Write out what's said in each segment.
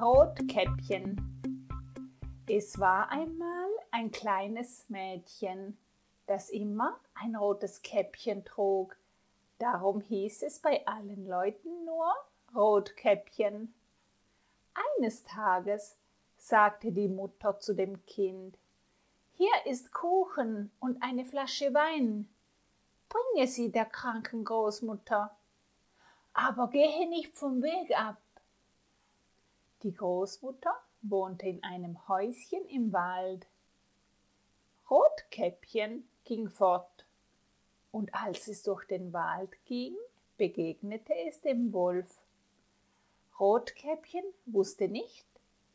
Rotkäppchen Es war einmal ein kleines Mädchen, das immer ein rotes Käppchen trug. Darum hieß es bei allen Leuten nur Rotkäppchen. Eines Tages sagte die Mutter zu dem Kind, Hier ist Kuchen und eine Flasche Wein. Bringe sie der kranken Großmutter, aber gehe nicht vom Weg ab. Die Großmutter wohnte in einem Häuschen im Wald. Rotkäppchen ging fort, und als es durch den Wald ging, begegnete es dem Wolf. Rotkäppchen wusste nicht,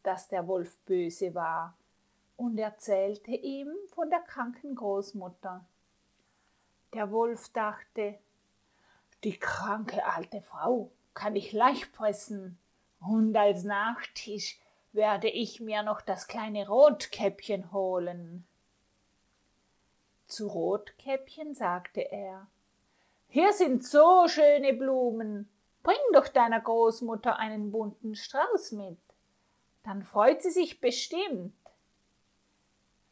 dass der Wolf böse war, und erzählte ihm von der kranken Großmutter. Der Wolf dachte, die kranke alte Frau kann ich leicht fressen, und als Nachtisch werde ich mir noch das kleine Rotkäppchen holen. Zu Rotkäppchen sagte er, hier sind so schöne Blumen, bring doch deiner Großmutter einen bunten Strauß mit, dann freut sie sich bestimmt.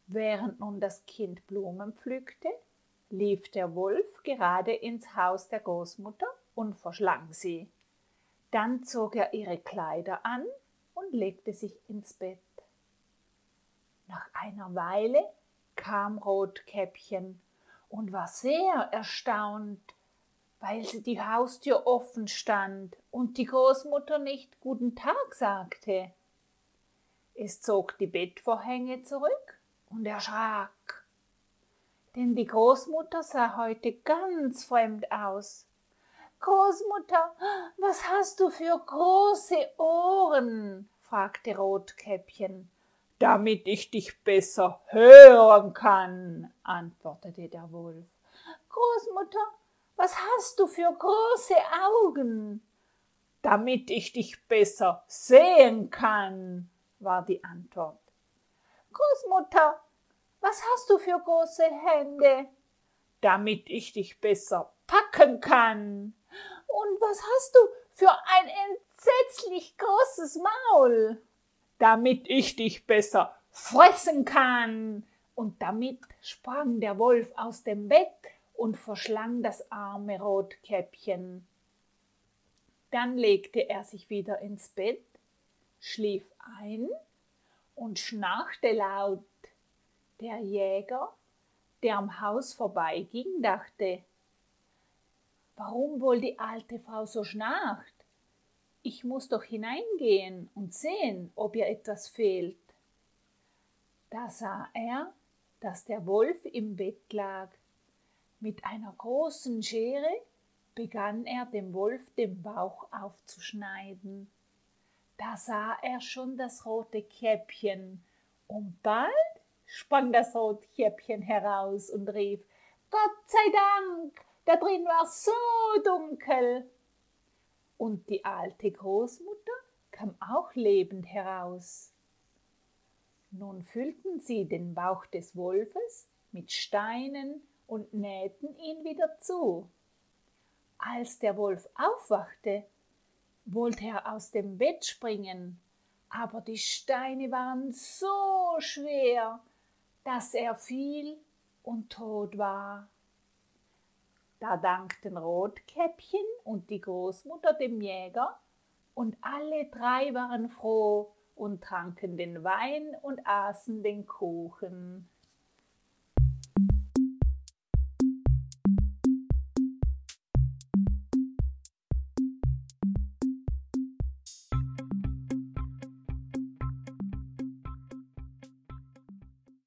Während nun das Kind Blumen pflückte, lief der Wolf gerade ins Haus der Großmutter und verschlang sie. Dann zog er ihre Kleider an und legte sich ins Bett. Nach einer Weile kam Rotkäppchen und war sehr erstaunt, weil sie die Haustür offen stand und die Großmutter nicht guten Tag sagte. Es zog die Bettvorhänge zurück und erschrak, denn die Großmutter sah heute ganz fremd aus. Großmutter, was hast du für große Ohren? fragte Rotkäppchen. Damit ich dich besser hören kann, antwortete der Wolf. Großmutter, was hast du für große Augen? Damit ich dich besser sehen kann, war die Antwort. Großmutter, was hast du für große Hände? Damit ich dich besser packen kann. Und was hast du für ein entsetzlich großes Maul? Damit ich dich besser fressen kann. Und damit sprang der Wolf aus dem Bett und verschlang das arme Rotkäppchen. Dann legte er sich wieder ins Bett, schlief ein und schnarchte laut. Der Jäger, der am Haus vorbeiging, dachte, Warum wohl die alte Frau so schnarcht? Ich muss doch hineingehen und sehen, ob ihr etwas fehlt. Da sah er, dass der Wolf im Bett lag. Mit einer großen Schere begann er dem Wolf den Bauch aufzuschneiden. Da sah er schon das rote Käppchen, und bald sprang das rote Käppchen heraus und rief Gott sei Dank, da drin war so dunkel. Und die alte Großmutter kam auch lebend heraus. Nun füllten sie den Bauch des Wolfes mit Steinen und nähten ihn wieder zu. Als der Wolf aufwachte, wollte er aus dem Bett springen, aber die Steine waren so schwer, dass er fiel und tot war. Da dankten Rotkäppchen und die Großmutter dem Jäger, und alle drei waren froh und tranken den Wein und aßen den Kuchen.